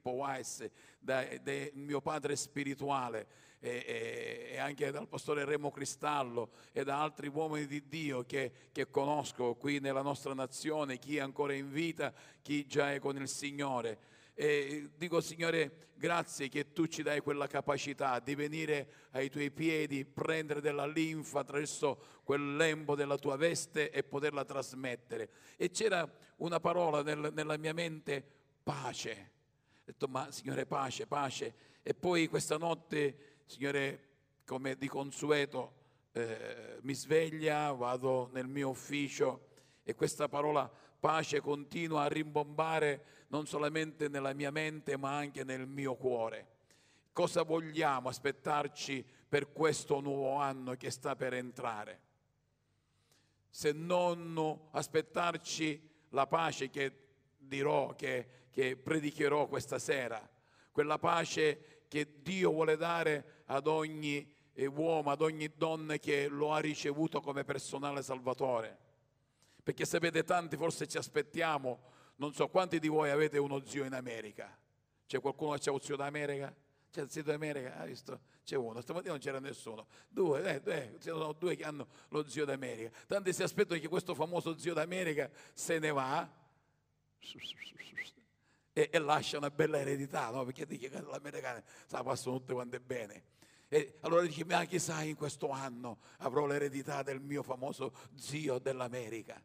Pippo Weiss, dal mio padre spirituale e, e, e, anche dal pastore Remo Cristallo e da altri uomini di Dio che, che conosco qui nella nostra nazione, chi è ancora in vita, chi già è con il Signore. E dico Signore, grazie che tu ci dai quella capacità di venire ai tuoi piedi, prendere della linfa attraverso quel lembo della tua veste e poterla trasmettere. E c'era una parola nel, nella mia mente, pace. Detto, ma Signore, pace, pace. E poi questa notte, Signore, come di consueto, eh, mi sveglia, vado nel mio ufficio e questa parola pace continua a rimbombare non solamente nella mia mente ma anche nel mio cuore. Cosa vogliamo aspettarci per questo nuovo anno che sta per entrare? Se non aspettarci la pace che dirò, che, che predicherò questa sera, quella pace che Dio vuole dare ad ogni uomo, ad ogni donna che lo ha ricevuto come personale salvatore. Perché sapete, tanti forse ci aspettiamo, non so quanti di voi avete uno zio in America. C'è qualcuno che ha un zio d'America? C'è il zio d'America? Ha visto? C'è uno, stamattina non c'era nessuno. Due, eh, eh, sono due che hanno lo zio d'America. Tanti si aspettano che questo famoso zio d'America se ne va e, e lascia una bella eredità, no? Perché dice che l'americano sa, passano tutte quante bene. E allora dice, ma chissà in questo anno avrò l'eredità del mio famoso zio dell'America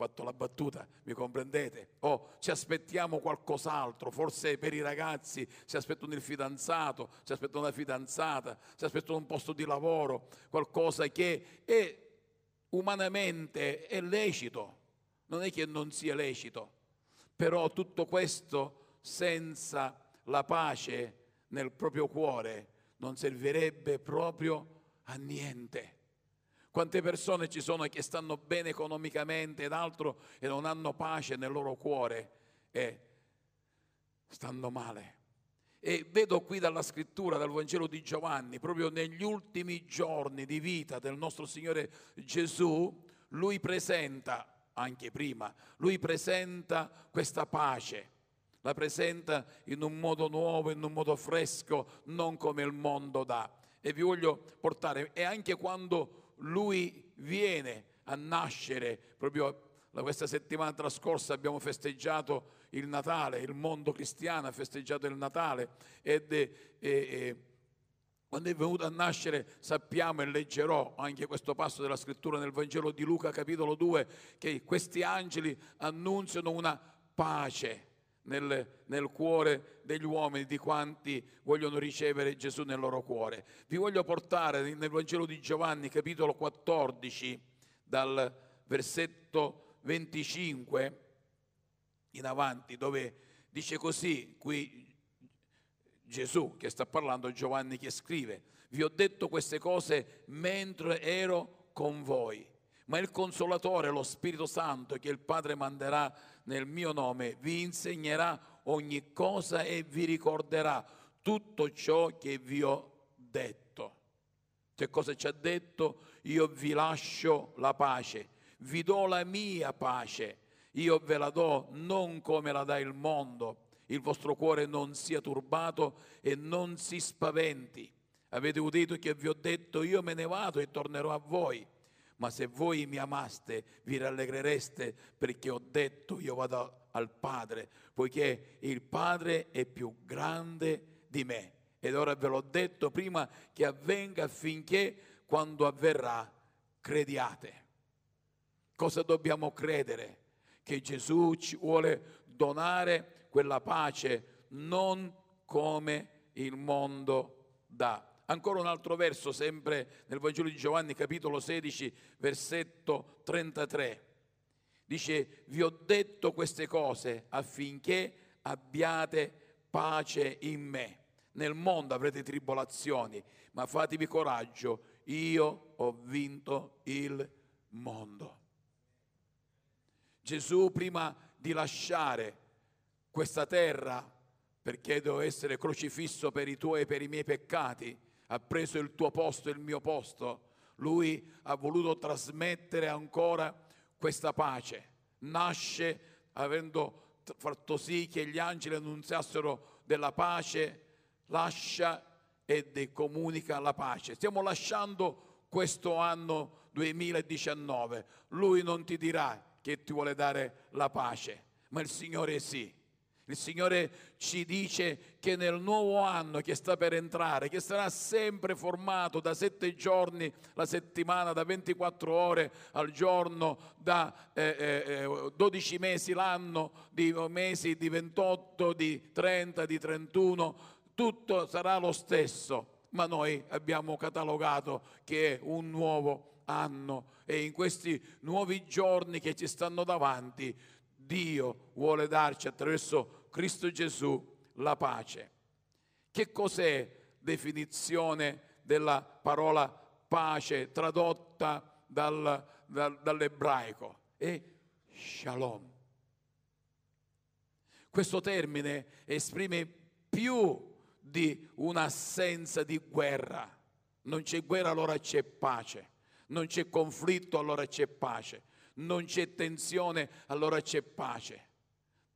fatto la battuta, mi comprendete? O oh, ci aspettiamo qualcos'altro, forse per i ragazzi si aspettano il fidanzato, si aspettano una fidanzata, si aspettano un posto di lavoro, qualcosa che è umanamente è lecito, non è che non sia lecito, però tutto questo senza la pace nel proprio cuore non servirebbe proprio a niente. Quante persone ci sono che stanno bene economicamente ed altro e non hanno pace nel loro cuore e stanno male. E vedo qui dalla scrittura, dal Vangelo di Giovanni, proprio negli ultimi giorni di vita del nostro Signore Gesù, lui presenta, anche prima, lui presenta questa pace, la presenta in un modo nuovo, in un modo fresco, non come il mondo dà. E vi voglio portare, e anche quando lui viene a nascere proprio questa settimana trascorsa abbiamo festeggiato il Natale, il mondo cristiano ha festeggiato il Natale ed è, è, è, quando è venuto a nascere sappiamo e leggerò anche questo passo della scrittura nel Vangelo di Luca capitolo 2 che questi angeli annunziano una pace nel, nel, cuore degli uomini, di quanti vogliono ricevere Gesù nel loro cuore. Vi voglio portare nel Vangelo di Giovanni, capitolo 14, dal versetto 25 in avanti, dove dice così, qui Gesù che sta parlando, Giovanni che scrive, vi ho detto queste cose mentre ero con voi ma il consolatore, lo Spirito Santo che il Padre manderà nel mio nome, vi insegnerà ogni cosa e vi ricorderà tutto ciò che vi ho detto. Che cosa ci ha detto? Io vi lascio la pace, vi do la mia pace, io ve la do non come la dà il mondo. Il vostro cuore non sia turbato e non si spaventi. Avete udito che vi ho detto, io me ne vado e tornerò a voi ma se voi mi amaste vi rallegrereste perché ho detto io vado al Padre, poiché il Padre è più grande di me. Ed ora ve l'ho detto prima che avvenga affinché quando avverrà crediate. Cosa dobbiamo credere? Che Gesù ci vuole donare quella pace non come il mondo dà. Ancora un altro verso, sempre nel Vangelo di Giovanni, capitolo 16, versetto 33. Dice, vi ho detto queste cose affinché abbiate pace in me. Nel mondo avrete tribolazioni, ma fatevi coraggio, io ho vinto il mondo. Gesù prima di lasciare questa terra, perché devo essere crocifisso per i tuoi e per i miei peccati, ha preso il tuo posto e il mio posto, lui ha voluto trasmettere ancora questa pace. Nasce avendo fatto sì che gli angeli annunziassero della pace, lascia e comunica la pace. Stiamo lasciando questo anno 2019. Lui non ti dirà che ti vuole dare la pace, ma il Signore sì. Il Signore ci dice che nel nuovo anno che sta per entrare, che sarà sempre formato da sette giorni la settimana, da 24 ore al giorno, da eh, eh, 12 mesi l'anno, di mesi di 28, di 30, di 31, tutto sarà lo stesso. Ma noi abbiamo catalogato che è un nuovo anno e in questi nuovi giorni che ci stanno davanti Dio vuole darci attraverso Cristo Gesù la pace. Che cos'è definizione della parola pace tradotta dal, dal, dall'ebraico? È shalom. Questo termine esprime più di un'assenza di guerra. Non c'è guerra, allora c'è pace. Non c'è conflitto, allora c'è pace non c'è tensione, allora c'è pace.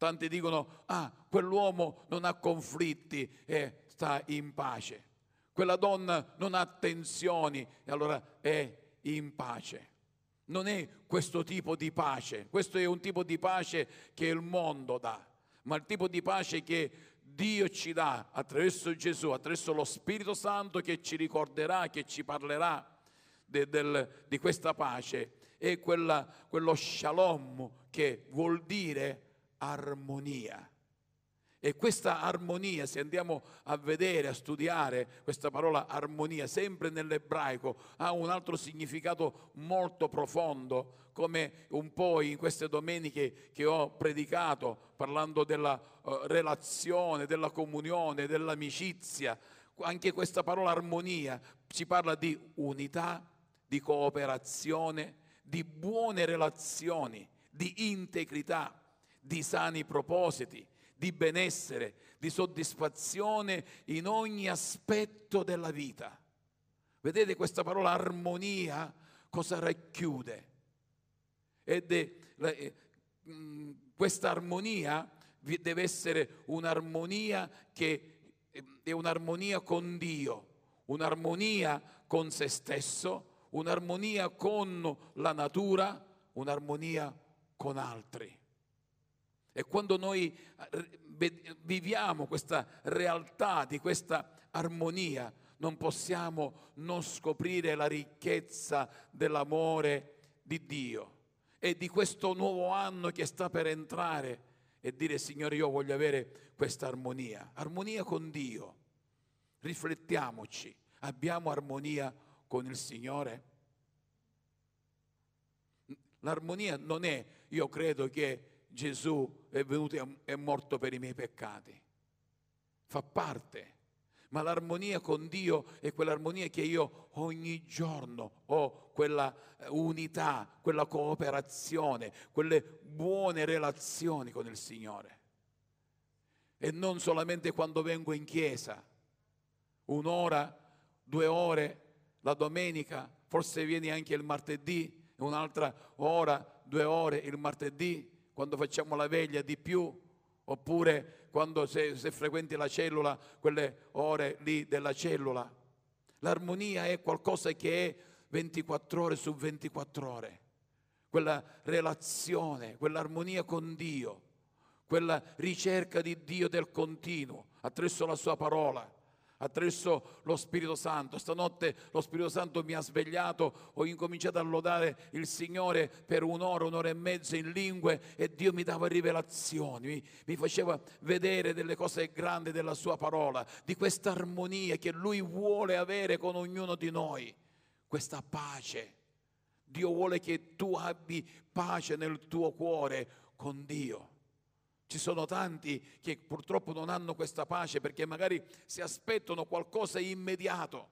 Tanti dicono, ah, quell'uomo non ha conflitti e sta in pace. Quella donna non ha tensioni e allora è in pace. Non è questo tipo di pace, questo è un tipo di pace che il mondo dà, ma il tipo di pace che Dio ci dà attraverso Gesù, attraverso lo Spirito Santo che ci ricorderà, che ci parlerà de, del, di questa pace è quella, quello shalom che vuol dire armonia. E questa armonia, se andiamo a vedere, a studiare questa parola armonia, sempre nell'ebraico, ha un altro significato molto profondo, come un po' in queste domeniche che ho predicato, parlando della uh, relazione, della comunione, dell'amicizia. Anche questa parola armonia ci parla di unità, di cooperazione, di buone relazioni, di integrità, di sani propositi, di benessere, di soddisfazione in ogni aspetto della vita. Vedete questa parola armonia cosa racchiude? Ed è, eh, mm, questa armonia deve essere un'armonia che eh, è un'armonia con Dio, un'armonia con se stesso, un'armonia con la natura, un'armonia con altri. E quando noi eh, viviamo questa realtà di questa armonia, non possiamo non scoprire la ricchezza dell'amore di Dio e di questo nuovo anno che sta per entrare e dire Signore io voglio avere questa armonia, armonia con Dio. Riflettiamoci, abbiamo armonia con il Signore? L'armonia non è, io credo che Gesù è venuto e è morto per i miei peccati, fa parte, ma l'armonia con Dio è quell'armonia che io ogni giorno ho, quella eh, unità, quella cooperazione, quelle buone relazioni con il Signore. E non solamente quando vengo in chiesa, un'ora, due ore, la domenica, forse vieni anche il martedì, un'altra ora, due ore il martedì, quando facciamo la veglia di più, oppure quando se, se frequenti la cellula, quelle ore lì della cellula. L'armonia è qualcosa che è 24 ore su 24 ore, quella relazione, quell'armonia con Dio, quella ricerca di Dio del continuo attraverso la sua parola attraverso lo Spirito Santo. Stanotte lo Spirito Santo mi ha svegliato, ho incominciato a lodare il Signore per un'ora, un'ora e mezza in lingue e Dio mi dava rivelazioni, mi, mi faceva vedere delle cose grandi della sua parola, di questa armonia che Lui vuole avere con ognuno di noi, questa pace. Dio vuole che tu abbi pace nel tuo cuore con Dio. Ci sono tanti che purtroppo non hanno questa pace perché magari si aspettano qualcosa immediato,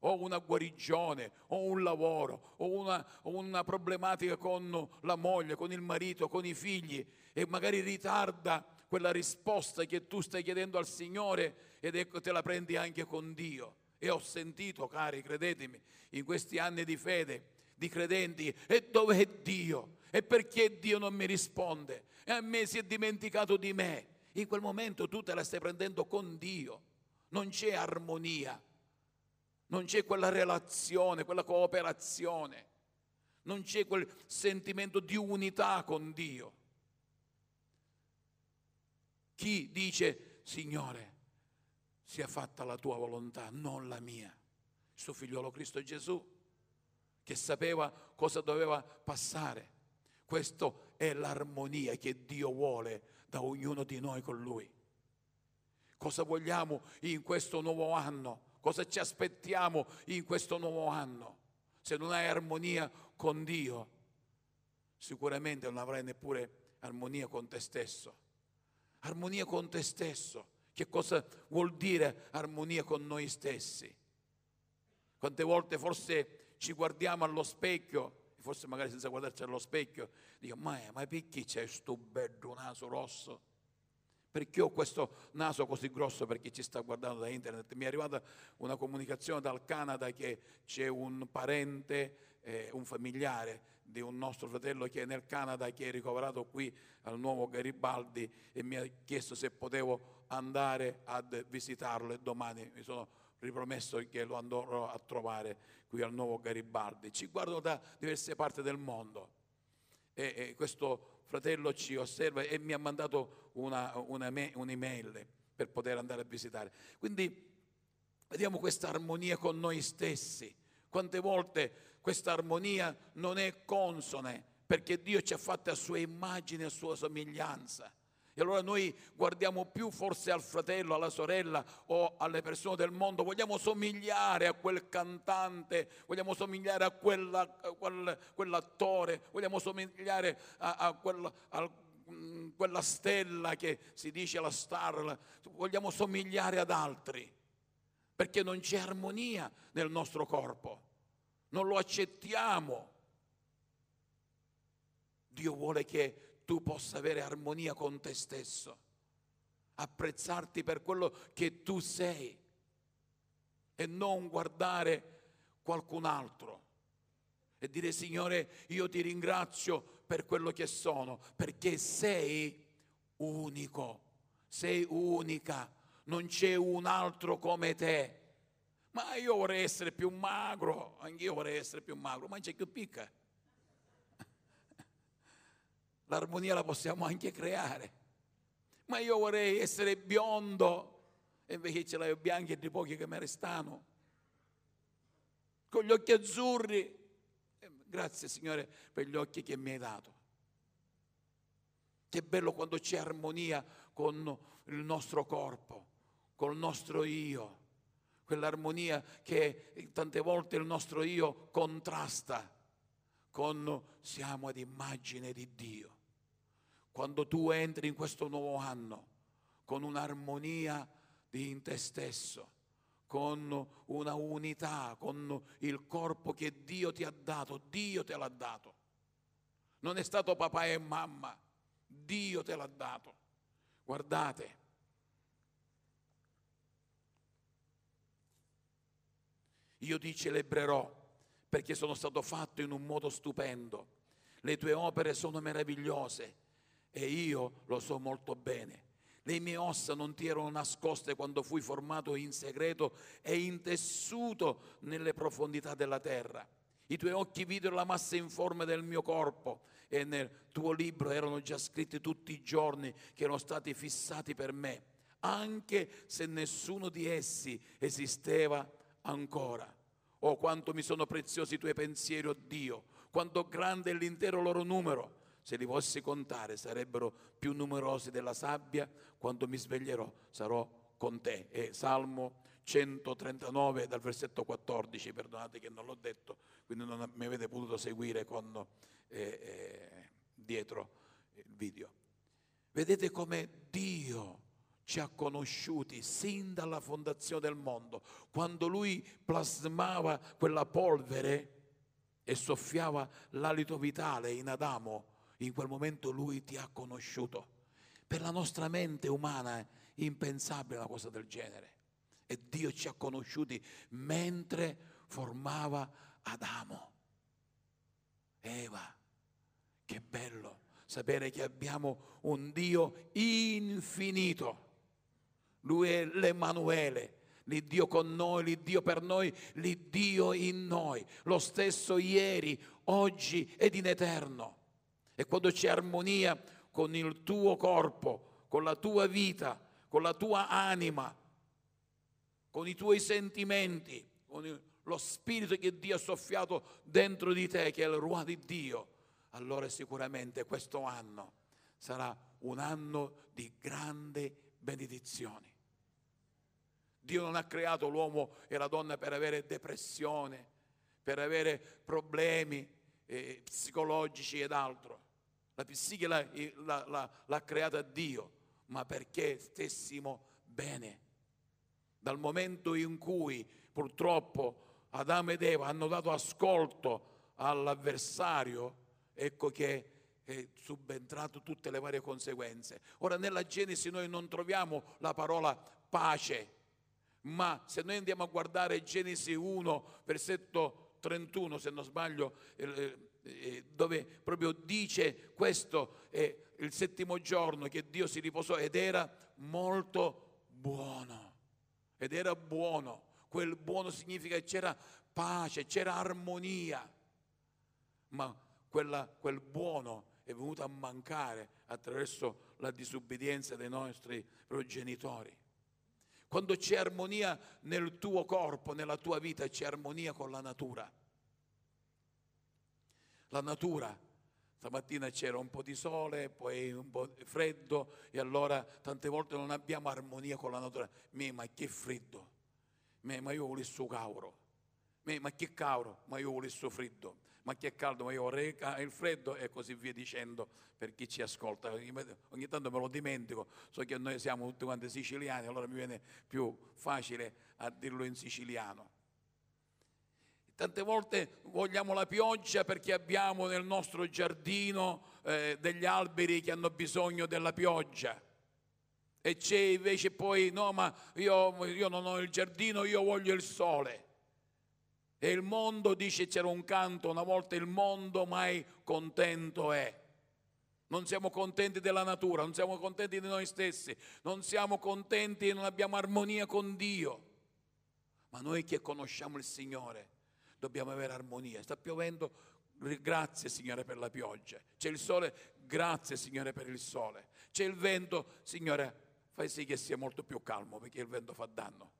o una guarigione, o un lavoro, o una, o una problematica con la moglie, con il marito, con i figli, e magari ritarda quella risposta che tu stai chiedendo al Signore ed ecco te la prendi anche con Dio. E ho sentito, cari, credetemi, in questi anni di fede, di credenti, e dove è Dio? E perché Dio non mi risponde? E a me si è dimenticato di me. In quel momento tu te la stai prendendo con Dio, non c'è armonia, non c'è quella relazione, quella cooperazione, non c'è quel sentimento di unità con Dio. Chi dice, Signore, sia fatta la tua volontà, non la mia. Il suo figliolo Cristo Gesù, che sapeva cosa doveva passare. Questa è l'armonia che Dio vuole da ognuno di noi con Lui. Cosa vogliamo in questo nuovo anno? Cosa ci aspettiamo in questo nuovo anno? Se non hai armonia con Dio, sicuramente non avrai neppure armonia con te stesso. Armonia con te stesso. Che cosa vuol dire armonia con noi stessi? Quante volte forse ci guardiamo allo specchio, forse magari senza guardarci allo specchio, dico, ma, ma perché c'è questo bello naso rosso? Perché ho questo naso così grosso per chi ci sta guardando da internet? Mi è arrivata una comunicazione dal Canada che c'è un parente, eh, un familiare di un nostro fratello che è nel Canada, che è ricoverato qui al nuovo Garibaldi e mi ha chiesto se potevo andare a visitarlo e domani mi sono ripromesso che lo andrò a trovare qui al nuovo Garibaldi. Ci guardano da diverse parti del mondo e, e questo fratello ci osserva e mi ha mandato una, una, un'email per poter andare a visitare. Quindi vediamo questa armonia con noi stessi. Quante volte questa armonia non è consone perché Dio ci ha fatte a sua immagine e a sua somiglianza. E allora noi guardiamo più forse al fratello, alla sorella o alle persone del mondo, vogliamo somigliare a quel cantante, vogliamo somigliare a, quella, a quel, quell'attore, vogliamo somigliare a, a, quel, a mm, quella stella che si dice la star, vogliamo somigliare ad altri, perché non c'è armonia nel nostro corpo. Non lo accettiamo. Dio vuole che tu possa avere armonia con te stesso, apprezzarti per quello che tu sei e non guardare qualcun altro e dire Signore io ti ringrazio per quello che sono, perché sei unico, sei unica, non c'è un altro come te ma io vorrei essere più magro, anch'io vorrei essere più magro, ma c'è più picca. L'armonia la possiamo anche creare. Ma io vorrei essere biondo, e invece ce l'ho bianchi e di pochi che mi restano. Con gli occhi azzurri. Grazie Signore per gli occhi che mi hai dato. Che bello quando c'è armonia con il nostro corpo, col nostro io quell'armonia che tante volte il nostro io contrasta con siamo ad immagine di Dio. Quando tu entri in questo nuovo anno con un'armonia in te stesso, con una unità, con il corpo che Dio ti ha dato, Dio te l'ha dato. Non è stato papà e mamma, Dio te l'ha dato. Guardate, Io ti celebrerò perché sono stato fatto in un modo stupendo. Le tue opere sono meravigliose e io lo so molto bene. Le mie ossa non ti erano nascoste quando fui formato in segreto e intessuto nelle profondità della terra. I tuoi occhi videro la massa informe del mio corpo e nel tuo libro erano già scritti tutti i giorni che erano stati fissati per me, anche se nessuno di essi esisteva ancora. Oh, quanto mi sono preziosi i tuoi pensieri, oh Dio, quanto grande è l'intero loro numero. Se li fossi contare sarebbero più numerosi della sabbia, quando mi sveglierò sarò con te. È Salmo 139 dal versetto 14, perdonate che non l'ho detto, quindi non mi avete potuto seguire con, eh, eh, dietro il video. Vedete come Dio ci ha conosciuti sin dalla fondazione del mondo. Quando lui plasmava quella polvere e soffiava l'alito vitale in Adamo, in quel momento lui ti ha conosciuto. Per la nostra mente umana è impensabile una cosa del genere. E Dio ci ha conosciuti mentre formava Adamo. Eva, che bello sapere che abbiamo un Dio infinito. Lui è l'Emanuele, l'Iddio con noi, l'Iddio per noi, l'Iddio in noi, lo stesso ieri, oggi ed in eterno. E quando c'è armonia con il tuo corpo, con la tua vita, con la tua anima, con i tuoi sentimenti, con lo spirito che Dio ha soffiato dentro di te, che è il ruolo di Dio, allora sicuramente questo anno sarà un anno di grandi benedizioni. Dio non ha creato l'uomo e la donna per avere depressione, per avere problemi eh, psicologici ed altro. La psiche l'ha, l'ha, l'ha, l'ha creata Dio, ma perché stessimo bene. Dal momento in cui purtroppo Adamo ed Eva hanno dato ascolto all'avversario, ecco che è subentrato tutte le varie conseguenze. Ora nella Genesi noi non troviamo la parola pace, ma se noi andiamo a guardare Genesi 1, versetto 31, se non sbaglio, dove proprio dice questo è il settimo giorno che Dio si riposò ed era molto buono. Ed era buono. Quel buono significa che c'era pace, c'era armonia. Ma quella, quel buono è venuto a mancare attraverso la disubbidienza dei nostri progenitori. Quando c'è armonia nel tuo corpo, nella tua vita, c'è armonia con la natura. La natura, stamattina c'era un po' di sole, poi un po' di freddo e allora tante volte non abbiamo armonia con la natura. Me, ma che freddo, me, ma io volessi su cauro, me, ma che cauro, ma io volessi su freddo ma che caldo, ma io vorrei il freddo e così via dicendo per chi ci ascolta. Ogni tanto me lo dimentico, so che noi siamo tutti quanti siciliani, allora mi viene più facile a dirlo in siciliano. Tante volte vogliamo la pioggia perché abbiamo nel nostro giardino eh, degli alberi che hanno bisogno della pioggia. E c'è invece poi, no, ma io, io non ho il giardino, io voglio il sole. E il mondo, dice c'era un canto una volta, il mondo mai contento è. Non siamo contenti della natura, non siamo contenti di noi stessi, non siamo contenti e non abbiamo armonia con Dio. Ma noi che conosciamo il Signore dobbiamo avere armonia. Sta piovendo, grazie Signore per la pioggia. C'è il sole, grazie Signore per il sole. C'è il vento, Signore, fai sì che sia molto più calmo perché il vento fa danno.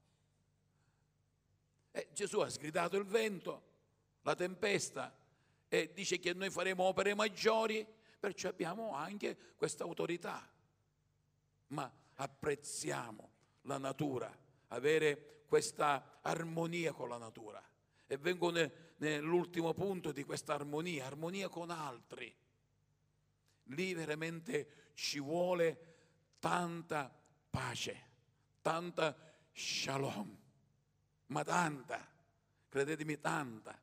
Eh, Gesù ha sgridato il vento, la tempesta e dice che noi faremo opere maggiori, perciò abbiamo anche questa autorità. Ma apprezziamo la natura, avere questa armonia con la natura. E vengo nell'ultimo punto di questa armonia, armonia con altri. Lì veramente ci vuole tanta pace, tanta shalom ma tanta, credetemi tanta,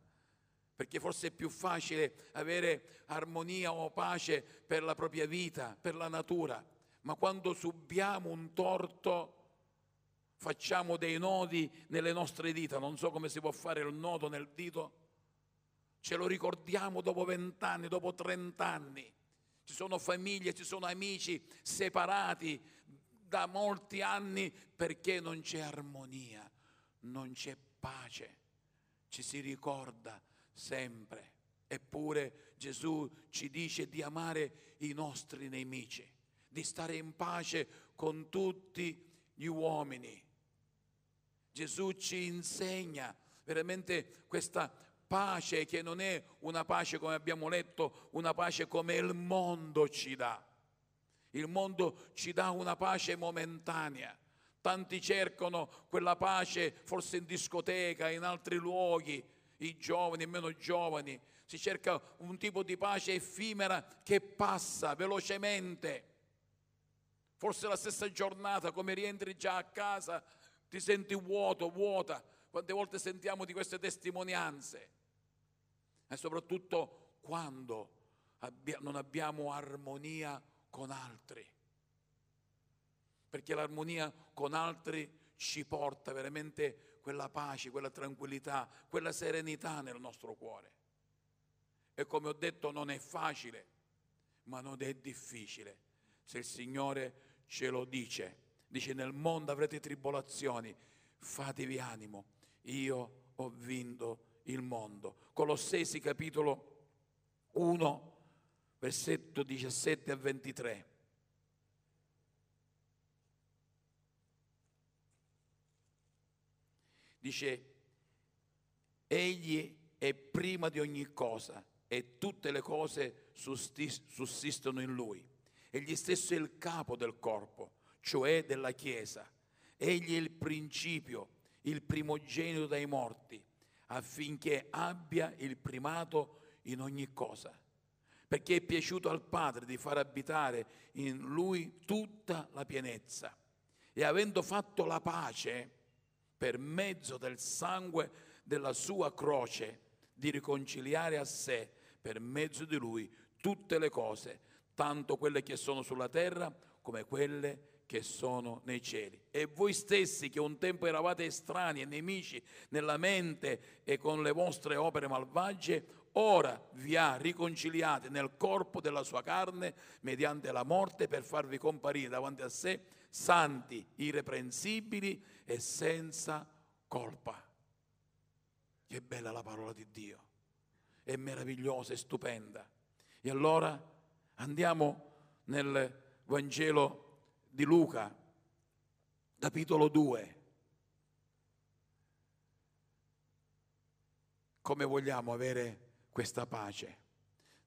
perché forse è più facile avere armonia o pace per la propria vita, per la natura, ma quando subiamo un torto facciamo dei nodi nelle nostre dita, non so come si può fare il nodo nel dito, ce lo ricordiamo dopo vent'anni, dopo trent'anni. Ci sono famiglie, ci sono amici separati da molti anni perché non c'è armonia non c'è pace, ci si ricorda sempre. Eppure Gesù ci dice di amare i nostri nemici, di stare in pace con tutti gli uomini. Gesù ci insegna veramente questa pace che non è una pace come abbiamo letto, una pace come il mondo ci dà. Il mondo ci dà una pace momentanea, Tanti cercano quella pace forse in discoteca, in altri luoghi, i giovani e meno giovani. Si cerca un tipo di pace effimera che passa velocemente. Forse la stessa giornata, come rientri già a casa, ti senti vuoto, vuota. Quante volte sentiamo di queste testimonianze? E soprattutto quando non abbiamo armonia con altri perché l'armonia con altri ci porta veramente quella pace, quella tranquillità, quella serenità nel nostro cuore. E come ho detto non è facile, ma non è difficile. Se il Signore ce lo dice, dice nel mondo avrete tribolazioni, fatevi animo, io ho vinto il mondo. Colossesi capitolo 1, versetto 17 a 23. Dice, egli è prima di ogni cosa e tutte le cose sussistono in lui. Egli stesso è il capo del corpo, cioè della Chiesa. Egli è il principio, il primogenito dai morti, affinché abbia il primato in ogni cosa. Perché è piaciuto al Padre di far abitare in lui tutta la pienezza. E avendo fatto la pace, per mezzo del sangue della sua croce, di riconciliare a sé, per mezzo di lui, tutte le cose, tanto quelle che sono sulla terra come quelle che sono nei cieli. E voi stessi che un tempo eravate estranei e nemici nella mente e con le vostre opere malvagie, ora vi ha riconciliati nel corpo della sua carne mediante la morte per farvi comparire davanti a sé santi, irreprensibili e senza colpa. Che bella la parola di Dio, è meravigliosa, è stupenda. E allora andiamo nel Vangelo di Luca, capitolo 2. Come vogliamo avere questa pace?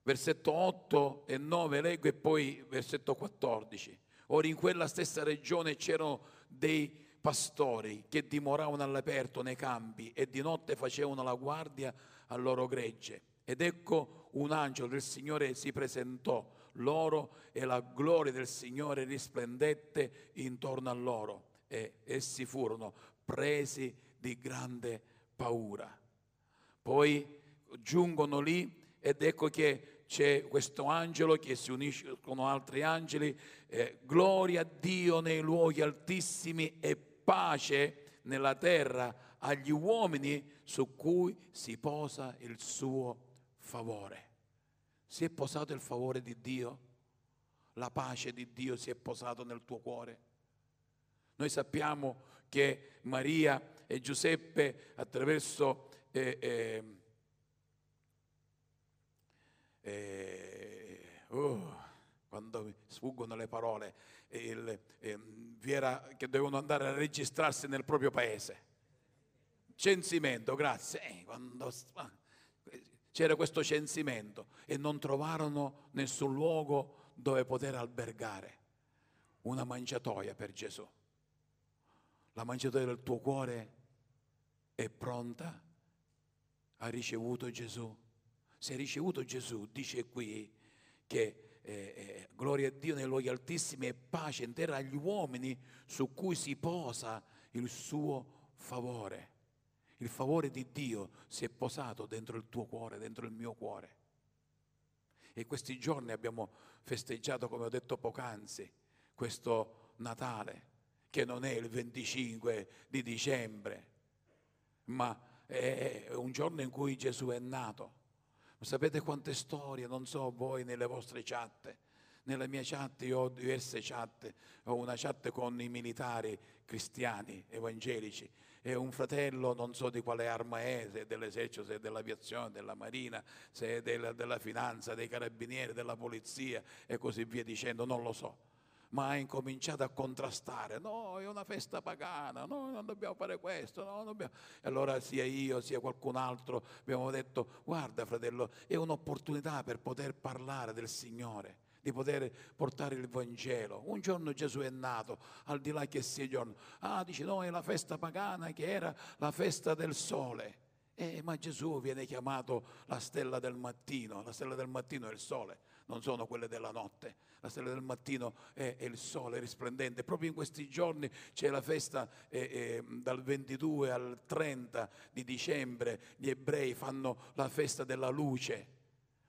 Versetto 8 e 9 leggo e poi versetto 14. Ora in quella stessa regione c'erano dei pastori che dimoravano all'aperto nei campi e di notte facevano la guardia al loro gregge. Ed ecco un angelo del Signore si presentò loro e la gloria del Signore risplendette intorno a loro e essi furono presi di grande paura. Poi giungono lì ed ecco che c'è questo angelo che si unisce con altri angeli, eh, gloria a Dio nei luoghi altissimi e pace nella terra agli uomini su cui si posa il suo favore. Si è posato il favore di Dio? La pace di Dio si è posato nel tuo cuore? Noi sappiamo che Maria e Giuseppe attraverso eh, eh, eh, oh, quando sfuggono le parole, il, eh, vi era che dovevano andare a registrarsi nel proprio paese. Censimento, grazie. Eh, quando, c'era questo censimento e non trovarono nessun luogo dove poter albergare una mangiatoia per Gesù. La mangiatoia del tuo cuore è pronta? Ha ricevuto Gesù? Se hai ricevuto Gesù, dice qui che eh, eh, gloria a Dio nei luoghi altissimi e pace in terra agli uomini su cui si posa il suo favore. Il favore di Dio si è posato dentro il tuo cuore, dentro il mio cuore. E questi giorni abbiamo festeggiato, come ho detto poc'anzi, questo Natale, che non è il 25 di dicembre, ma è un giorno in cui Gesù è nato Sapete quante storie, non so voi nelle vostre chat, nella mia chat io ho diverse chat, ho una chat con i militari cristiani, evangelici, e un fratello non so di quale arma è, se è dell'esercito, se è dell'aviazione, della marina, se è della, della finanza, dei carabinieri, della polizia e così via dicendo, non lo so ma ha incominciato a contrastare. No, è una festa pagana, no, non dobbiamo fare questo, no, dobbiamo... E allora sia io sia qualcun altro abbiamo detto, guarda fratello, è un'opportunità per poter parlare del Signore di poter portare il Vangelo. Un giorno Gesù è nato, al di là che sia giorno. Ah, dice no, è la festa pagana che era la festa del sole. Eh, ma Gesù viene chiamato la stella del mattino, la stella del mattino è il sole non sono quelle della notte. La stella del mattino è, è il sole risplendente. Proprio in questi giorni c'è la festa eh, eh, dal 22 al 30 di dicembre. Gli ebrei fanno la festa della luce.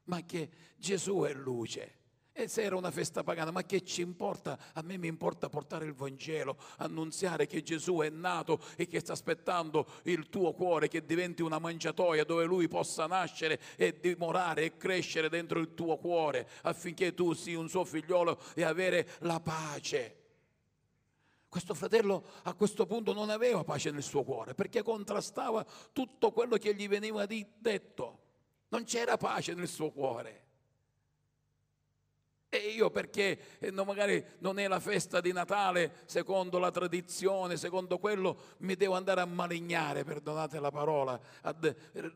Ma che Gesù è luce. E se era una festa pagana, ma che ci importa? A me mi importa portare il Vangelo, annunziare che Gesù è nato e che sta aspettando il tuo cuore, che diventi una mangiatoia dove Lui possa nascere e dimorare e crescere dentro il tuo cuore, affinché tu sii un suo figliolo e avere la pace. Questo fratello a questo punto non aveva pace nel suo cuore perché contrastava tutto quello che gli veniva detto. Non c'era pace nel suo cuore. E io perché eh, no, magari non è la festa di Natale secondo la tradizione, secondo quello, mi devo andare a malignare, perdonate la parola, ad eh,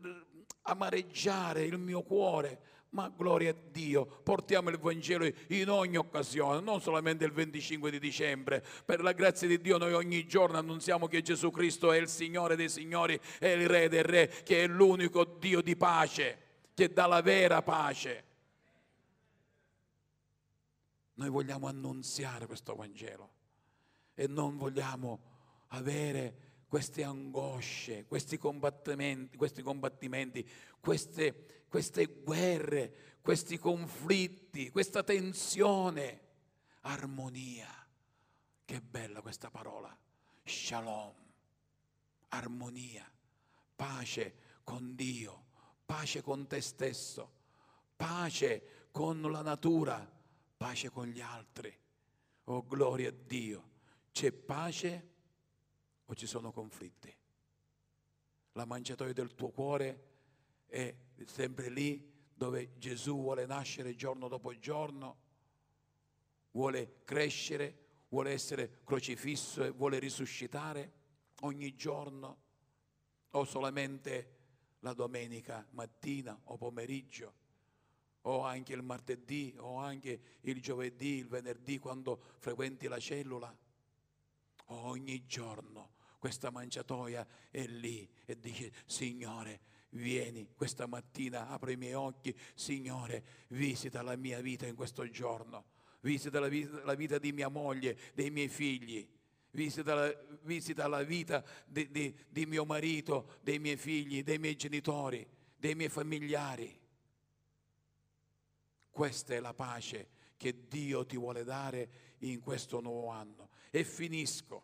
amareggiare il mio cuore. Ma gloria a Dio, portiamo il Vangelo in ogni occasione, non solamente il 25 di dicembre. Per la grazia di Dio noi ogni giorno annunziamo che Gesù Cristo è il Signore dei Signori, è il Re dei Re, che è l'unico Dio di pace, che dà la vera pace. Noi vogliamo annunziare questo Vangelo e non vogliamo avere queste angosce, questi combattimenti, questi combattimenti queste, queste guerre, questi conflitti, questa tensione. Armonia. Che bella questa parola. Shalom. Armonia. Pace con Dio. Pace con te stesso. Pace con la natura pace con gli altri. Oh, gloria a Dio. C'è pace o ci sono conflitti? La mangiatoia del tuo cuore è sempre lì dove Gesù vuole nascere giorno dopo giorno, vuole crescere, vuole essere crocifisso e vuole risuscitare ogni giorno o solamente la domenica mattina o pomeriggio o anche il martedì o anche il giovedì, il venerdì quando frequenti la cellula. Ogni giorno questa mangiatoia è lì e dice Signore vieni questa mattina, apri i miei occhi, Signore visita la mia vita in questo giorno, visita la vita, la vita di mia moglie, dei miei figli. Visita la, visita la vita di, di, di mio marito, dei miei figli, dei miei genitori, dei miei familiari. Questa è la pace che Dio ti vuole dare in questo nuovo anno. E finisco,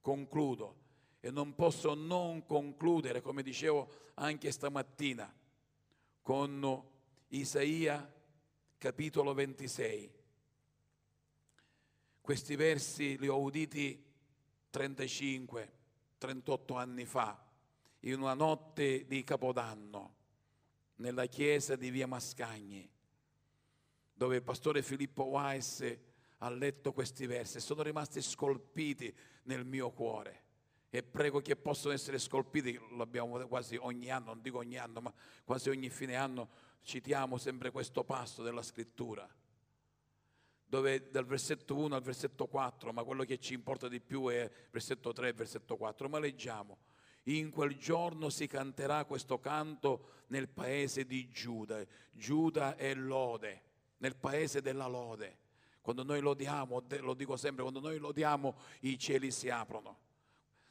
concludo, e non posso non concludere, come dicevo anche stamattina, con Isaia capitolo 26. Questi versi li ho uditi 35, 38 anni fa, in una notte di Capodanno, nella chiesa di Via Mascagni dove il pastore Filippo Weiss ha letto questi versi sono rimasti scolpiti nel mio cuore e prego che possano essere scolpiti, lo abbiamo quasi ogni anno, non dico ogni anno, ma quasi ogni fine anno citiamo sempre questo passo della scrittura, dove dal versetto 1 al versetto 4, ma quello che ci importa di più è versetto 3 e versetto 4, ma leggiamo. In quel giorno si canterà questo canto nel paese di Giuda. Giuda è lode nel paese della lode. Quando noi lodiamo, lo dico sempre, quando noi lodiamo i cieli si aprono.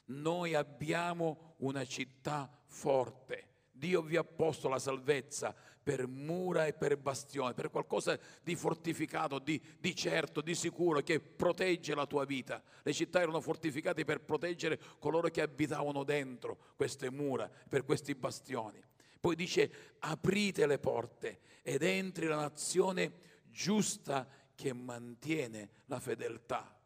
Noi abbiamo una città forte. Dio vi ha posto la salvezza per mura e per bastione, per qualcosa di fortificato, di, di, certo, di sicuro, che protegge la tua vita. Le città erano fortificate per proteggere coloro che abitavano dentro queste mura, per questi bastioni. Poi dice aprite le porte ed entri la nazione giusta che mantiene la fedeltà.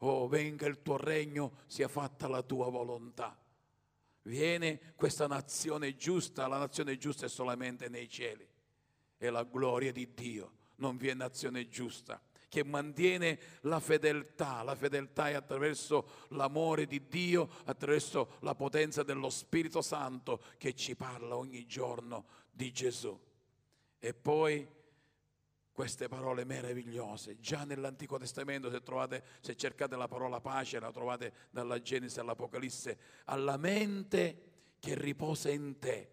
Oh, venga il tuo regno, sia fatta la tua volontà. Viene questa nazione giusta, la nazione giusta è solamente nei cieli. È la gloria di Dio, non vi è nazione giusta che mantiene la fedeltà. La fedeltà è attraverso l'amore di Dio, attraverso la potenza dello Spirito Santo che ci parla ogni giorno di Gesù. E poi queste parole meravigliose. Già nell'Antico Testamento, se, trovate, se cercate la parola pace, la trovate dalla Genesi all'Apocalisse, alla mente che riposa in te,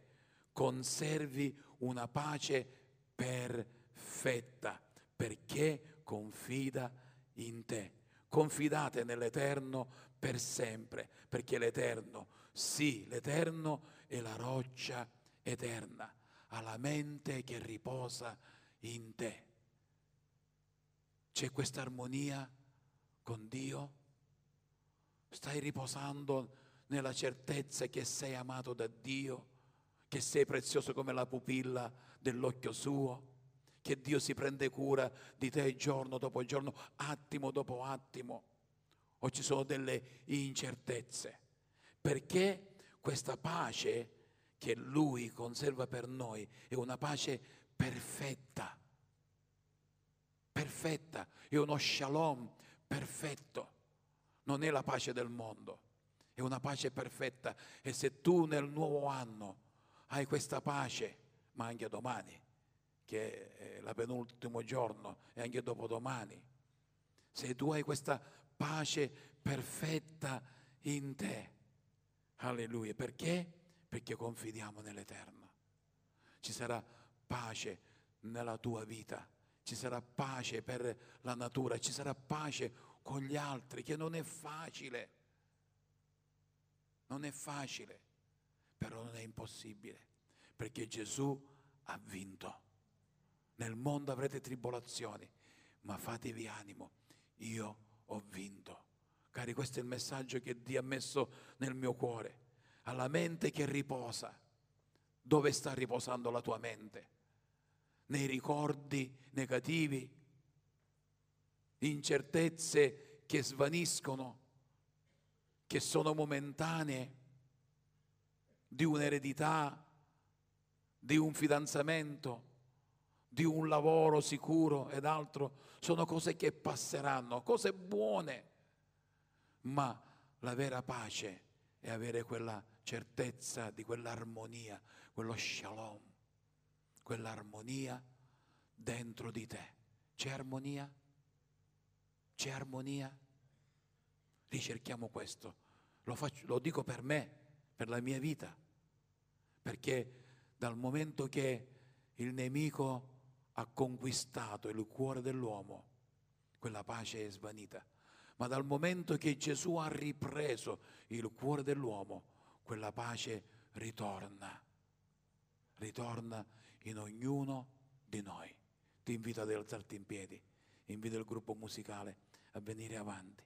conservi una pace perfetta, perché confida in te. Confidate nell'Eterno per sempre, perché l'Eterno, sì, l'Eterno è la roccia eterna, ha la mente che riposa in te. C'è questa armonia con Dio? Stai riposando nella certezza che sei amato da Dio, che sei prezioso come la pupilla dell'occhio suo, che Dio si prende cura di te giorno dopo giorno, attimo dopo attimo, o ci sono delle incertezze? Perché questa pace che Lui conserva per noi è una pace perfetta, perfetta, è uno shalom perfetto, non è la pace del mondo, è una pace perfetta. E se tu nel nuovo anno hai questa pace, ma anche domani, che è la penultimo giorno e anche dopodomani, se tu hai questa pace perfetta in te, alleluia, perché? Perché confidiamo nell'Eterno. Ci sarà pace nella tua vita, ci sarà pace per la natura, ci sarà pace con gli altri, che non è facile. Non è facile, però non è impossibile, perché Gesù ha vinto. Nel mondo avrete tribolazioni, ma fatevi animo, io ho vinto. Cari, questo è il messaggio che Dio ha messo nel mio cuore, alla mente che riposa. Dove sta riposando la tua mente? Nei ricordi negativi, incertezze che svaniscono, che sono momentanee, di un'eredità, di un fidanzamento, di un lavoro sicuro ed altro, sono cose che passeranno, cose buone, ma la vera pace è avere quella certezza di quell'armonia, quello shalom, quell'armonia dentro di te. C'è armonia? C'è armonia? Ricerchiamo questo. Lo, faccio, lo dico per me, per la mia vita, perché dal momento che il nemico ha conquistato il cuore dell'uomo, quella pace è svanita. Ma dal momento che Gesù ha ripreso il cuore dell'uomo, quella pace ritorna, ritorna in ognuno di noi. Ti invito ad alzarti in piedi, invito il gruppo musicale a venire avanti,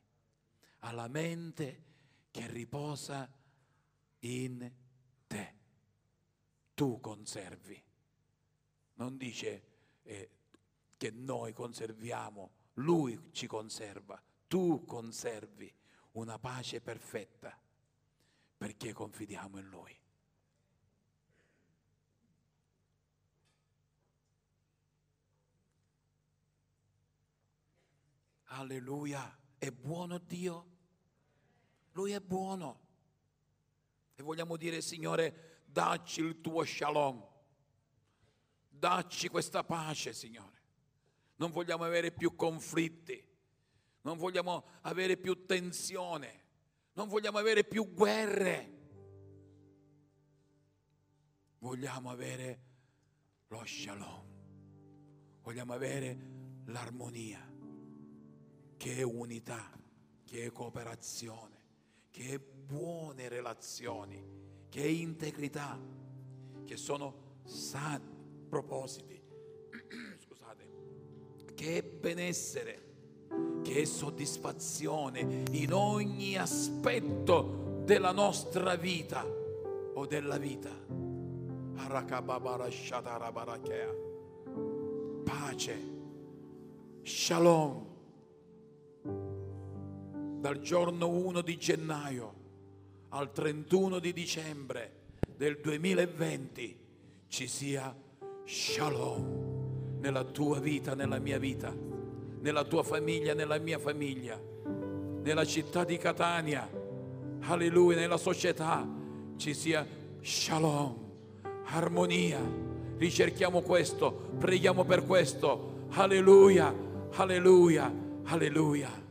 alla mente che riposa in te. Tu conservi. Non dice eh, che noi conserviamo, Lui ci conserva, tu conservi una pace perfetta perché confidiamo in Lui. Alleluia, è buono Dio? Lui è buono. E vogliamo dire, Signore, dacci il tuo shalom, dacci questa pace, Signore. Non vogliamo avere più conflitti, non vogliamo avere più tensione, non vogliamo avere più guerre. Vogliamo avere lo shalom, vogliamo avere l'armonia che è unità, che è cooperazione, che è buone relazioni, che è integrità, che sono sani propositi, scusate, che è benessere, che è soddisfazione in ogni aspetto della nostra vita o della vita. Pace, shalom. Dal giorno 1 di gennaio al 31 di dicembre del 2020 ci sia shalom. Nella tua vita, nella mia vita, nella tua famiglia, nella mia famiglia, nella città di Catania, alleluia, nella società. Ci sia shalom, armonia. Ricerchiamo questo, preghiamo per questo, alleluia, alleluia, alleluia.